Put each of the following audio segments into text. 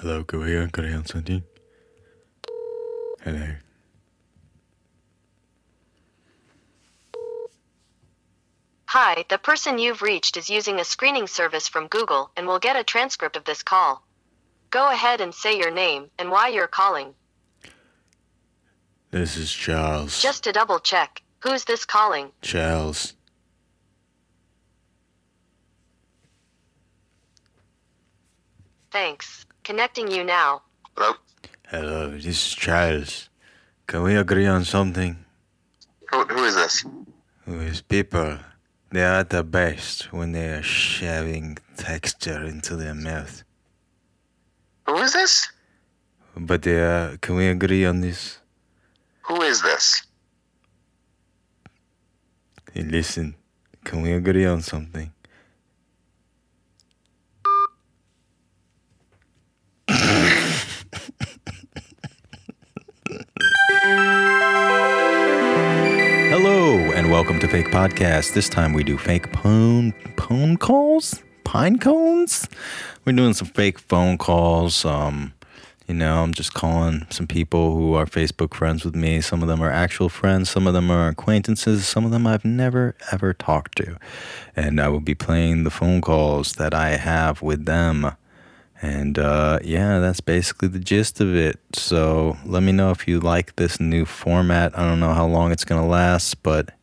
Hello, go here. Can I help something? Hello. Hi, the person you've reached is using a screening service from Google and will get a transcript of this call. Go ahead and say your name and why you're calling. This is Charles. Just to double check, who's this calling? Charles. Thanks. Connecting you now. Hello? Hello, this is Charles. Can we agree on something? Who, who is this? Who is people, they are the best when they are shoving texture into their mouth. Who is this? But they are, can we agree on this? Who is this? Hey, listen, can we agree on something? Welcome to Fake Podcast. This time we do fake phone phone calls, pine cones. We're doing some fake phone calls. Um, you know, I'm just calling some people who are Facebook friends with me. Some of them are actual friends. Some of them are acquaintances. Some of them I've never ever talked to, and I will be playing the phone calls that I have with them. And uh, yeah, that's basically the gist of it. So let me know if you like this new format. I don't know how long it's going to last, but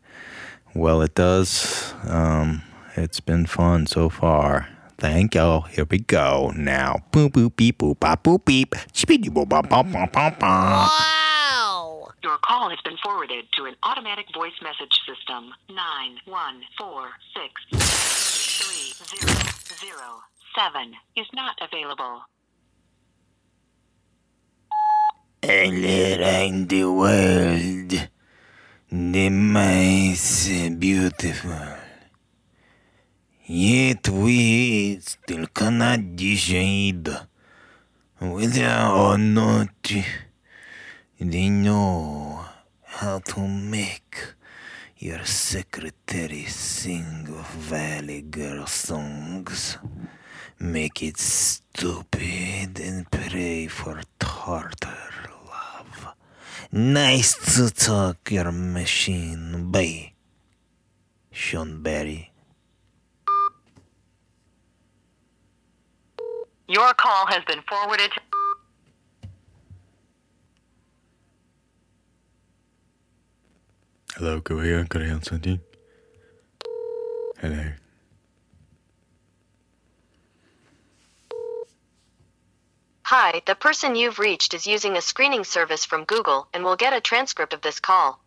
well, it does. Um, it's been fun so far. Thank y'all. Here we go now. Boop boop beep boop bop boop beep. Chippity boop bop bop bop bop bop. Wow! Your call has been forwarded to an automatic voice message system. 91463007 is not available. All around the world, the most beautiful. Yet we still cannot decide whether or not they know how to make your secretary sing Valley Girl songs. Make it stupid and pray for tartar love. Nice to talk, your machine. Bye. Sean Barry. Your call has been forwarded to. Hello, go here. Can I help something? Hello. Hi, the person you've reached is using a screening service from Google and will get a transcript of this call.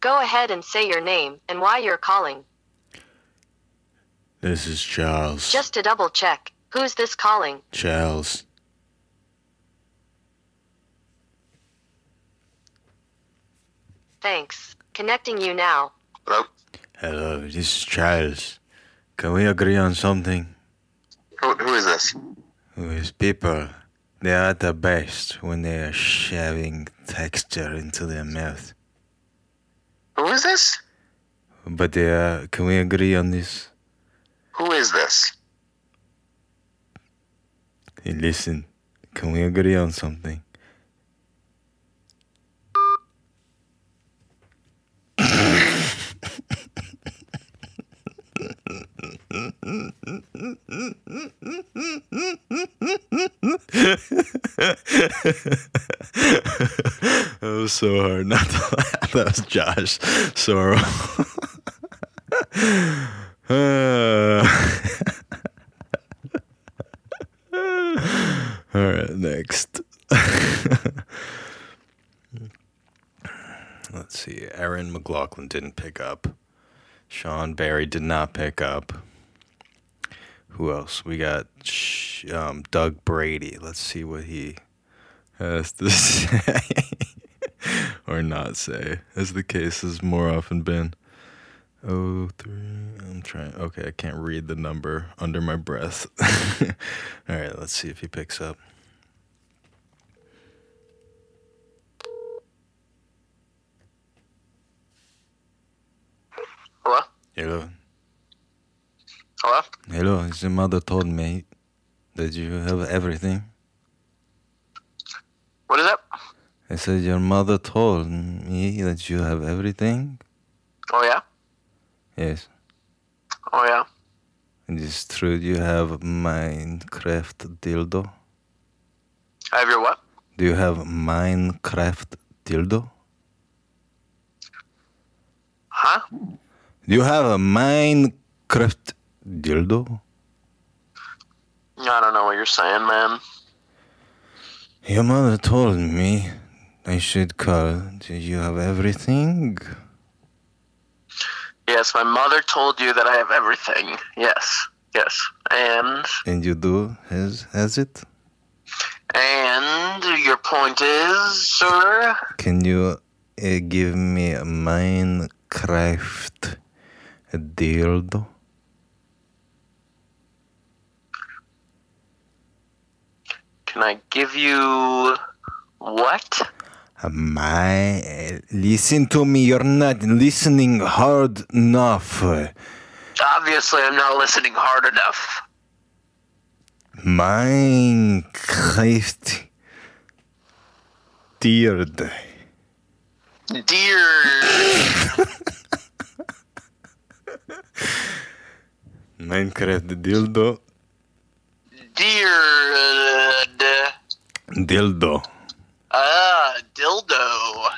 Go ahead and say your name and why you're calling. This is Charles. Just to double check, who's this calling? Charles. Thanks. Connecting you now. Hello? Hello, this is Charles. Can we agree on something? Who, who is this? Who is people, they are the best when they are shoving texture into their mouth. Who is this? But they are, can we agree on this? Who is this? Hey, listen, can we agree on something? that was so hard not to laugh. That was Josh Sorrel. All right, next. Let's see. Aaron McLaughlin didn't pick up. Sean Barry did not pick up. Who else? We got um, Doug Brady. Let's see what he has to say or not say, as the case has more often been. Oh, three. I'm trying. Okay, I can't read the number under my breath. All right, let's see if he picks up. Hello? Hello. Hello? Hello. His mother told me that you have everything. I said your mother told me that you have everything. Oh yeah. Yes. Oh yeah. And it's true you have Minecraft dildo. I have your what? Do you have Minecraft dildo? Huh? Do you have a Minecraft dildo? I don't know what you're saying, man. Your mother told me I should call. Do you have everything? Yes, my mother told you that I have everything. Yes. Yes. And And you do? Has has it? and your point is, sir? Can you uh, give me a Minecraft dildo? Can I give you what? My, eh, listen to me. You're not listening hard enough. Obviously, I'm not listening hard enough. Minecraft dildo. Dear. Minecraft dildo. Dear. Dildo. Ah, dildo.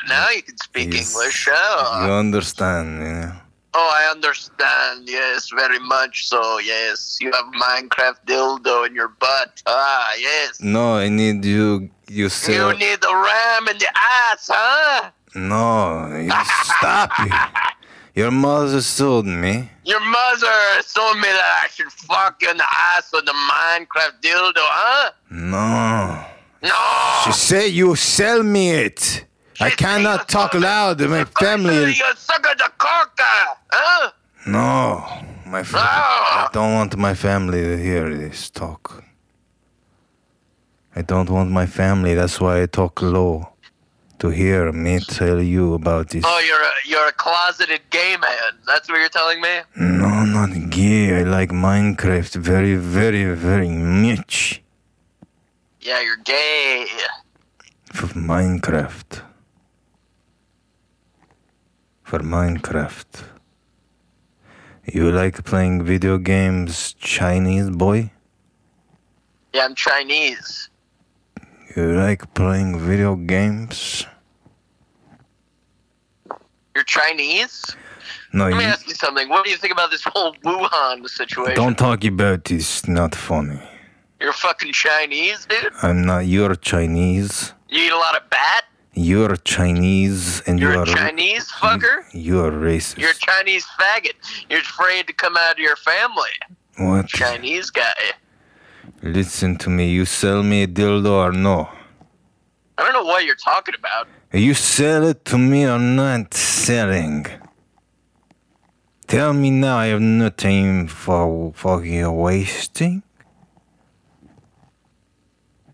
Now you can speak Yes. English. You Oh. understand? Yeah? oh, I understand. Yes, very much so. Yes, you have Minecraft dildo in your butt. Ah, yes. No, I need you. You say You need the ram in the ass, huh? no. You stop you. Your mother told me. Your mother told me that I should fuck you in the ass with the Minecraft dildo, huh? No. No. She said you sell me it. I cannot talk loud to my family. You suck the cock, huh? No, my fa- Ah. I don't want my family to hear this talk. I don't want my family. That's why I talk low. To hear me tell you about this. Oh, you're a you're a closeted gay man. That's what you're telling me. No, not gay. I like Minecraft very, very, very much. Yeah, you're gay. For Minecraft. For Minecraft. You like playing video games, Chinese boy? Yeah, I'm Chinese. You like playing video games? You're Chinese? No, Let me you ask you something. What do you think about this whole Wuhan situation? don't talk about it. It's Not funny. You're fucking Chinese, dude. I'm not. You're Chinese. You eat a lot of bat. You're Chinese, and You're you a are Chinese fucker. You're racist. You're a Chinese faggot. You're afraid to come out of your family. what? Chinese guy. Listen to me. You sell me a dildo or no? I don't know what you're talking about. You sell it to me or not selling? Tell me now. I have no time for fucking wasting.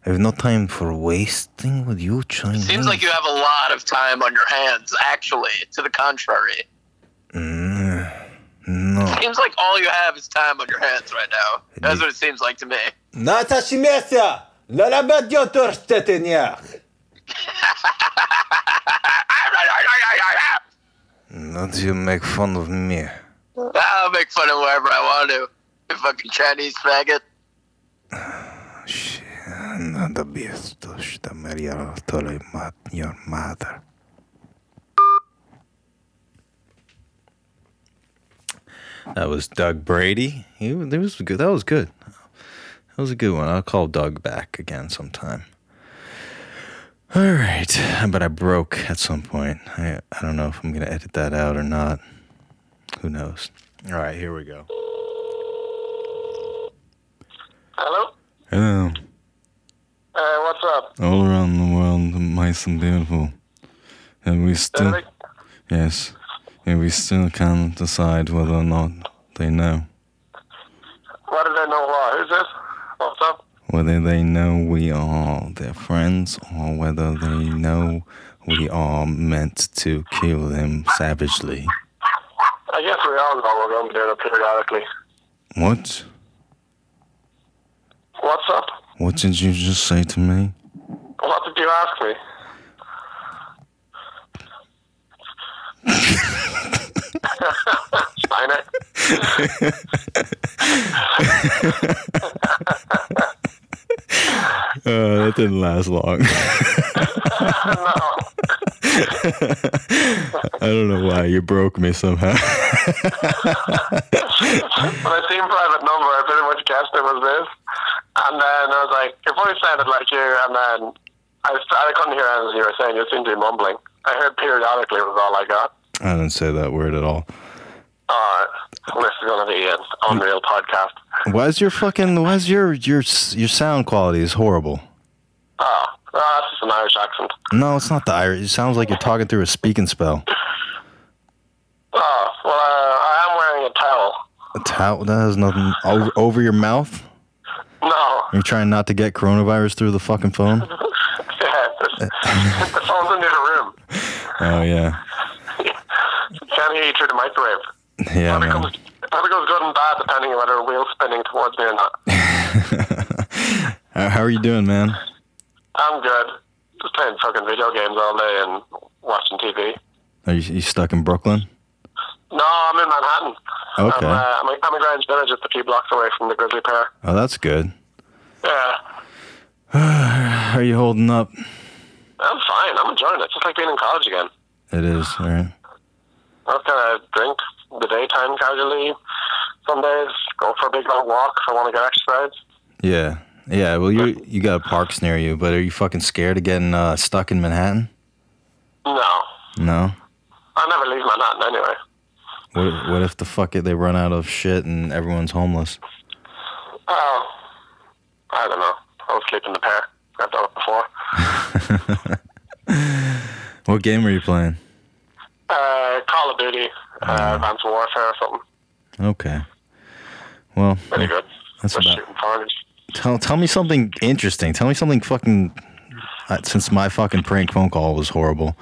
I have no time for wasting with you, Chinese. Seems like you have a lot of time on your hands, actually, to the contrary. Mm, no. Seems like all you have is time on your hands right now. That's what it seems like to me. Nata śmiecia! Lalabadio torszteteniach! Not you make fun of me. I'll make fun of whoever I want to. You fucking Chinese faggot. Shit, Nada biestos, the Maria told mat your mother. That was Doug Brady. He that was good. That was good. That was a good one. I'll call Doug back again sometime. All right, but I broke at some point. I I don't know if I'm gonna edit that out or not. Who knows? All right, here we go. Hello? Hello. Up? All around the world, nice and beautiful, and we still. Yes, and we still can't decide whether or not they know. What did I know what? Who's this? What's up? Whether they know we are their friends or whether they know we are meant to kill them savagely. I guess we all know we're going to do it periodically. What? What's up? What did you just say to me? What did you ask me? Steiner. uh, that didn't last long. I don't know why you broke me somehow. when I seen private number, I pretty much guessed it was this, and then I was like, it probably sounded like you, and then I, was, I couldn't hear anything you were saying. You seemed to be mumbling. I heard periodically was all I got. I didn't say that word at all. All right. This is to be an unreal podcast. Why's your fucking? Why's your your your sound quality is horrible? Oh, oh, that's just an Irish accent. No, it's not the Irish. It sounds like you're talking through a speaking spell. Oh, well, uh, I am wearing a towel. A towel that has nothing over, over your mouth. No. You're trying not to get coronavirus through the fucking phone. The phone's in the room. Oh yeah, Can't hear you through the microwave. yeah, Probably man. goes, probably goes good and bad depending on whether a wheel's spinning towards me or not. How are you doing, man? I'm good. Just playing fucking video games all day and watching TV. Are you, you stuck in Brooklyn? No, I'm in Manhattan. Okay. I'm, uh, I'm, in- I'm Greenwich Village, just a few blocks away from the Grizzly Pear. Oh, that's good. Yeah, are you holding up? I'm fine. I'm enjoying it. It's just like being in college again. It is, all right. I'll kind of drink the daytime casually. Some days go for a big long walk if I want to get exercise. Yeah, yeah. Well, you you got parks near you, but are you fucking scared of getting uh, stuck in Manhattan? No, No. I never leave Manhattan anyway. What what if the fuck it, they run out of shit and everyone's homeless? Oh, I don't know. I was sleeping in the pair. I've done it before. What game are you playing? Uh, Call of Duty, uh, Advanced Warfare or something. Okay. Well, Pretty good. That's Just about- shooting tell tell me something interesting. Tell me something fucking. Uh, since my fucking prank phone call was horrible.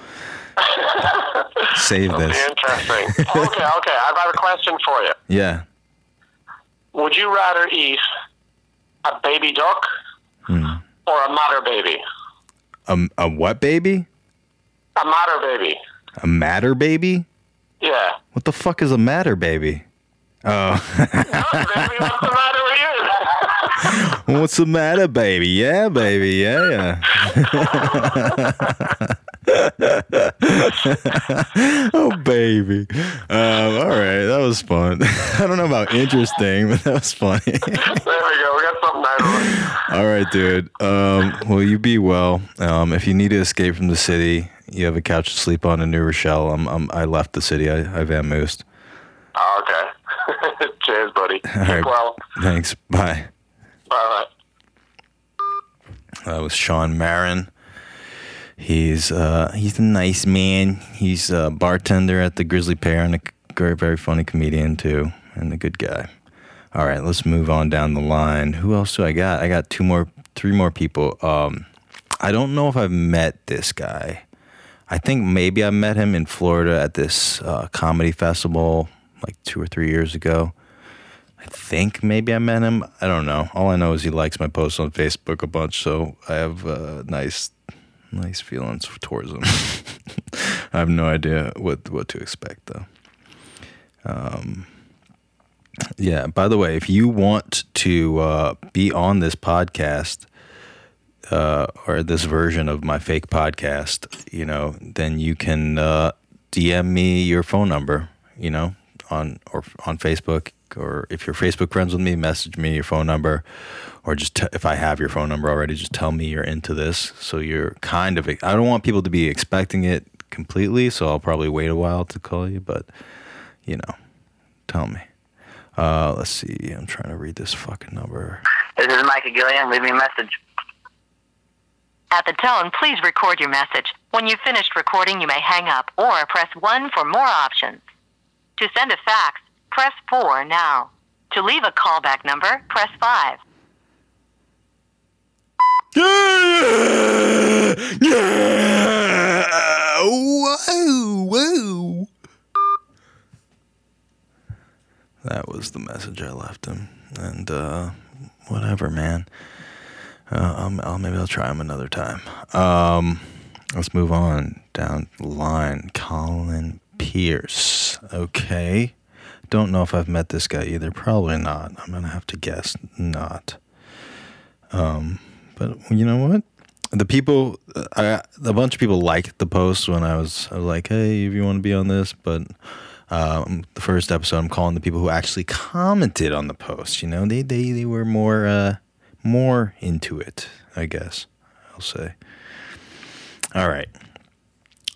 Save That'll this. interesting. okay, okay. I've got a question for you. Yeah. Would you rather eat a baby duck. Or a matter baby? A, a what baby? A matter baby. A matter baby? Yeah. What the fuck is a matter baby? Oh, what's the matter with you? what's the matter, baby? Yeah, baby. Yeah, yeah. oh, baby. Um, all right, that was fun. I don't know about interesting, but that was funny. there we go. We got something out of it. all right, dude. Um, well, you be well. Um, if you need to escape from the city, you have a couch to sleep on in New Rochelle. I'm, I'm, I left the city. I, I vamoosed. Oh, okay. Cheers, buddy. All right. Keep well. Thanks. Bye. Bye. That was Sean Maron. He's uh, he's a nice man. He's a bartender at the Grizzly Pear and a very very funny comedian too, and a good guy. All right, let's move on down the line. Who else do I got? I got two more, three more people. Um, I don't know if I've met this guy. I think maybe I met him in Florida at this uh, comedy festival like two or three years ago. I think maybe I met him. I don't know. All I know is he likes my posts on Facebook a bunch, so I have uh, nice, nice feelings towards him. I have no idea what what to expect though. Um, yeah. By the way, if you want to uh, be on this podcast uh, or this version of my fake podcast, you know, then you can uh, DM me your phone number. You know, on or on Facebook, or if you're Facebook friends with me, message me your phone number, or just t- if I have your phone number already, just tell me you're into this. So you're kind of. I don't want people to be expecting it completely, so I'll probably wait a while to call you. But you know, tell me. Uh, let's see. I'm trying to read this fucking number. This is Micah Gilliam. Leave me a message. At the tone, please record your message. When you've finished recording, you may hang up or press 1 for more options. To send a fax, press 4 now. To leave a callback number, press 5. Yeah, yeah. Whoa, whoa. That was the message I left him, and uh, whatever, man. Uh, um, I'll, maybe I'll try him another time. Um, let's move on down the line. Colin Pierce. Okay. Don't know if I've met this guy either. Probably not. I'm gonna have to guess not. Um, but you know what? The people, I, a bunch of people liked the post when I was, I was like, "Hey, if you want to be on this," but um, the first episode, I'm calling the people who actually commented on the post. You know, they they they were more uh, more into it. I guess I'll say. All right.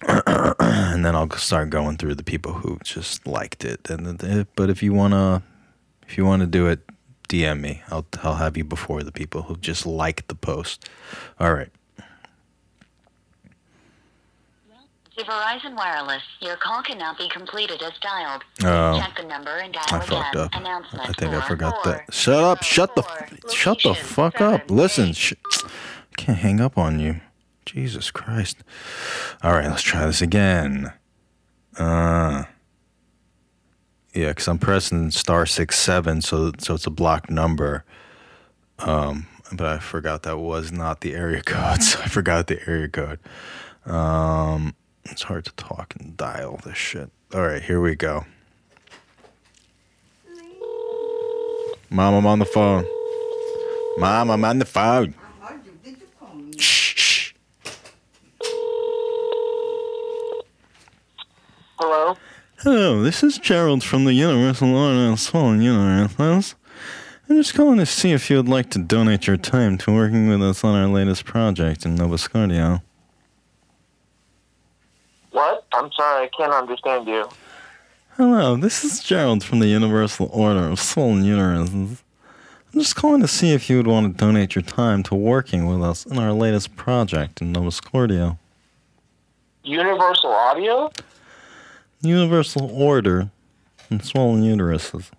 and then I'll start going through the people who just liked it. And but if you wanna, if you wanna do it, DM me. I'll I'll have you before the people who just liked the post. All right. To Verizon Wireless, your call cannot be completed as dialed. Oh. Check the number and dial I again. fucked up. Announcement I think I forgot four, that. Shut up! Shut the four, f- shut the fuck up! seven, Listen, eight. sh- I can't hang up on you. Jesus Christ! All right, let's try this again. Uh, yeah, because I'm pressing star six seven, so so it's a blocked number. Um, but I forgot that was not the area code, so I forgot the area code. Um, it's hard to talk and dial this shit. All right, here we go. Mom, I'm on the phone. Mom, I'm on the phone. Shh, shh. Hello? Hello, this is Gerald from the Universal Order of Swollen Universes. I'm just calling to see if you would like to donate your time to working with us on our latest project in Nova Scotia. I'm sorry, I can't understand you. Hello, this is Gerald from the Universal Order of Swollen Uteruses. I'm just calling to see if you would want to donate your time to working with us in our latest project in Nova Scotia. Universal Audio? Universal Order and Swollen Uteruses.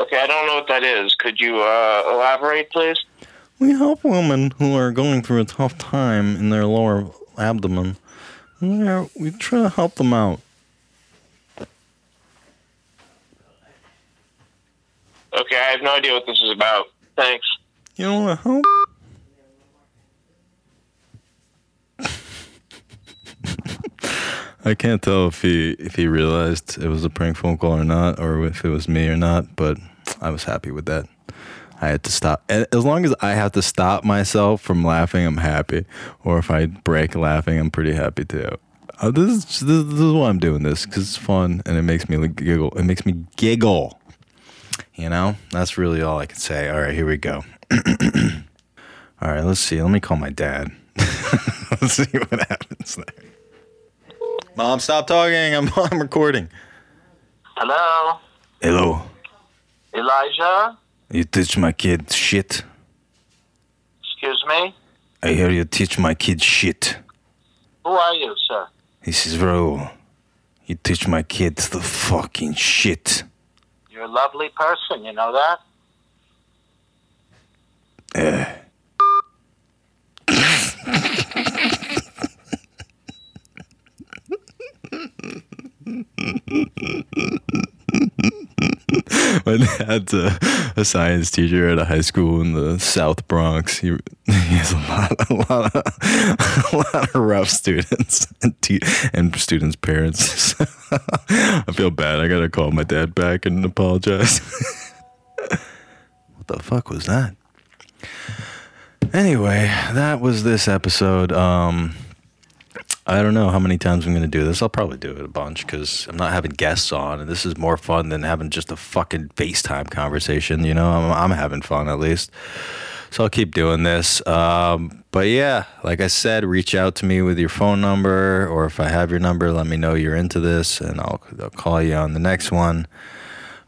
Okay, I don't know what that is. Could you uh, elaborate, please? We help women who are going through a tough time in their lower abdomen. And we, are, we try to help them out. Okay, I have no idea what this is about. Thanks. You don't want to help? I can't tell if he if he realized it was a prank phone call or not, or if it was me or not. But I was happy with that. I had to stop. And As long as I have to stop myself from laughing, I'm happy. Or if I break laughing, I'm pretty happy too. Uh, this is this, this is why I'm doing this because it's fun and it makes me giggle. It makes me giggle. You know, that's really all I can say. All right, here we go. all right, let's see. Let me call my dad. let's see what happens there. Mom, stop talking. I'm I'm recording. Hello? Hello. Elijah? You teach my kid shit. Excuse me? I hear you teach my kid shit. Who are you, sir? This is Raul. You teach my kids the fucking shit. You're a lovely person, you know that? Eh. My dad's a, a science teacher at a high school in the South Bronx. He, he has a lot, a lot, of, a lot of rough students and, te- and students' parents. I feel bad. I gotta call my dad back and apologize. what the fuck was that? Anyway, that was this episode. Um, I don't know how many times I'm going to do this. I'll probably do it a bunch because I'm not having guests on, and this is more fun than having just a fucking FaceTime conversation. You know, I'm, I'm having fun at least. So I'll keep doing this. Um, but yeah, like I said, reach out to me with your phone number, or if I have your number, let me know you're into this, and I'll, I'll call you on the next one.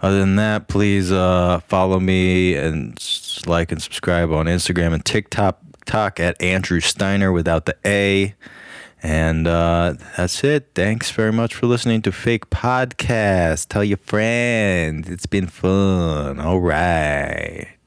Other than that, please uh, follow me and like and subscribe on Instagram and TikTok talk at Andrew Steiner without the A. And uh, that's it. Thanks very much for listening to Fake Podcast. Tell your friends. It's been fun. All right.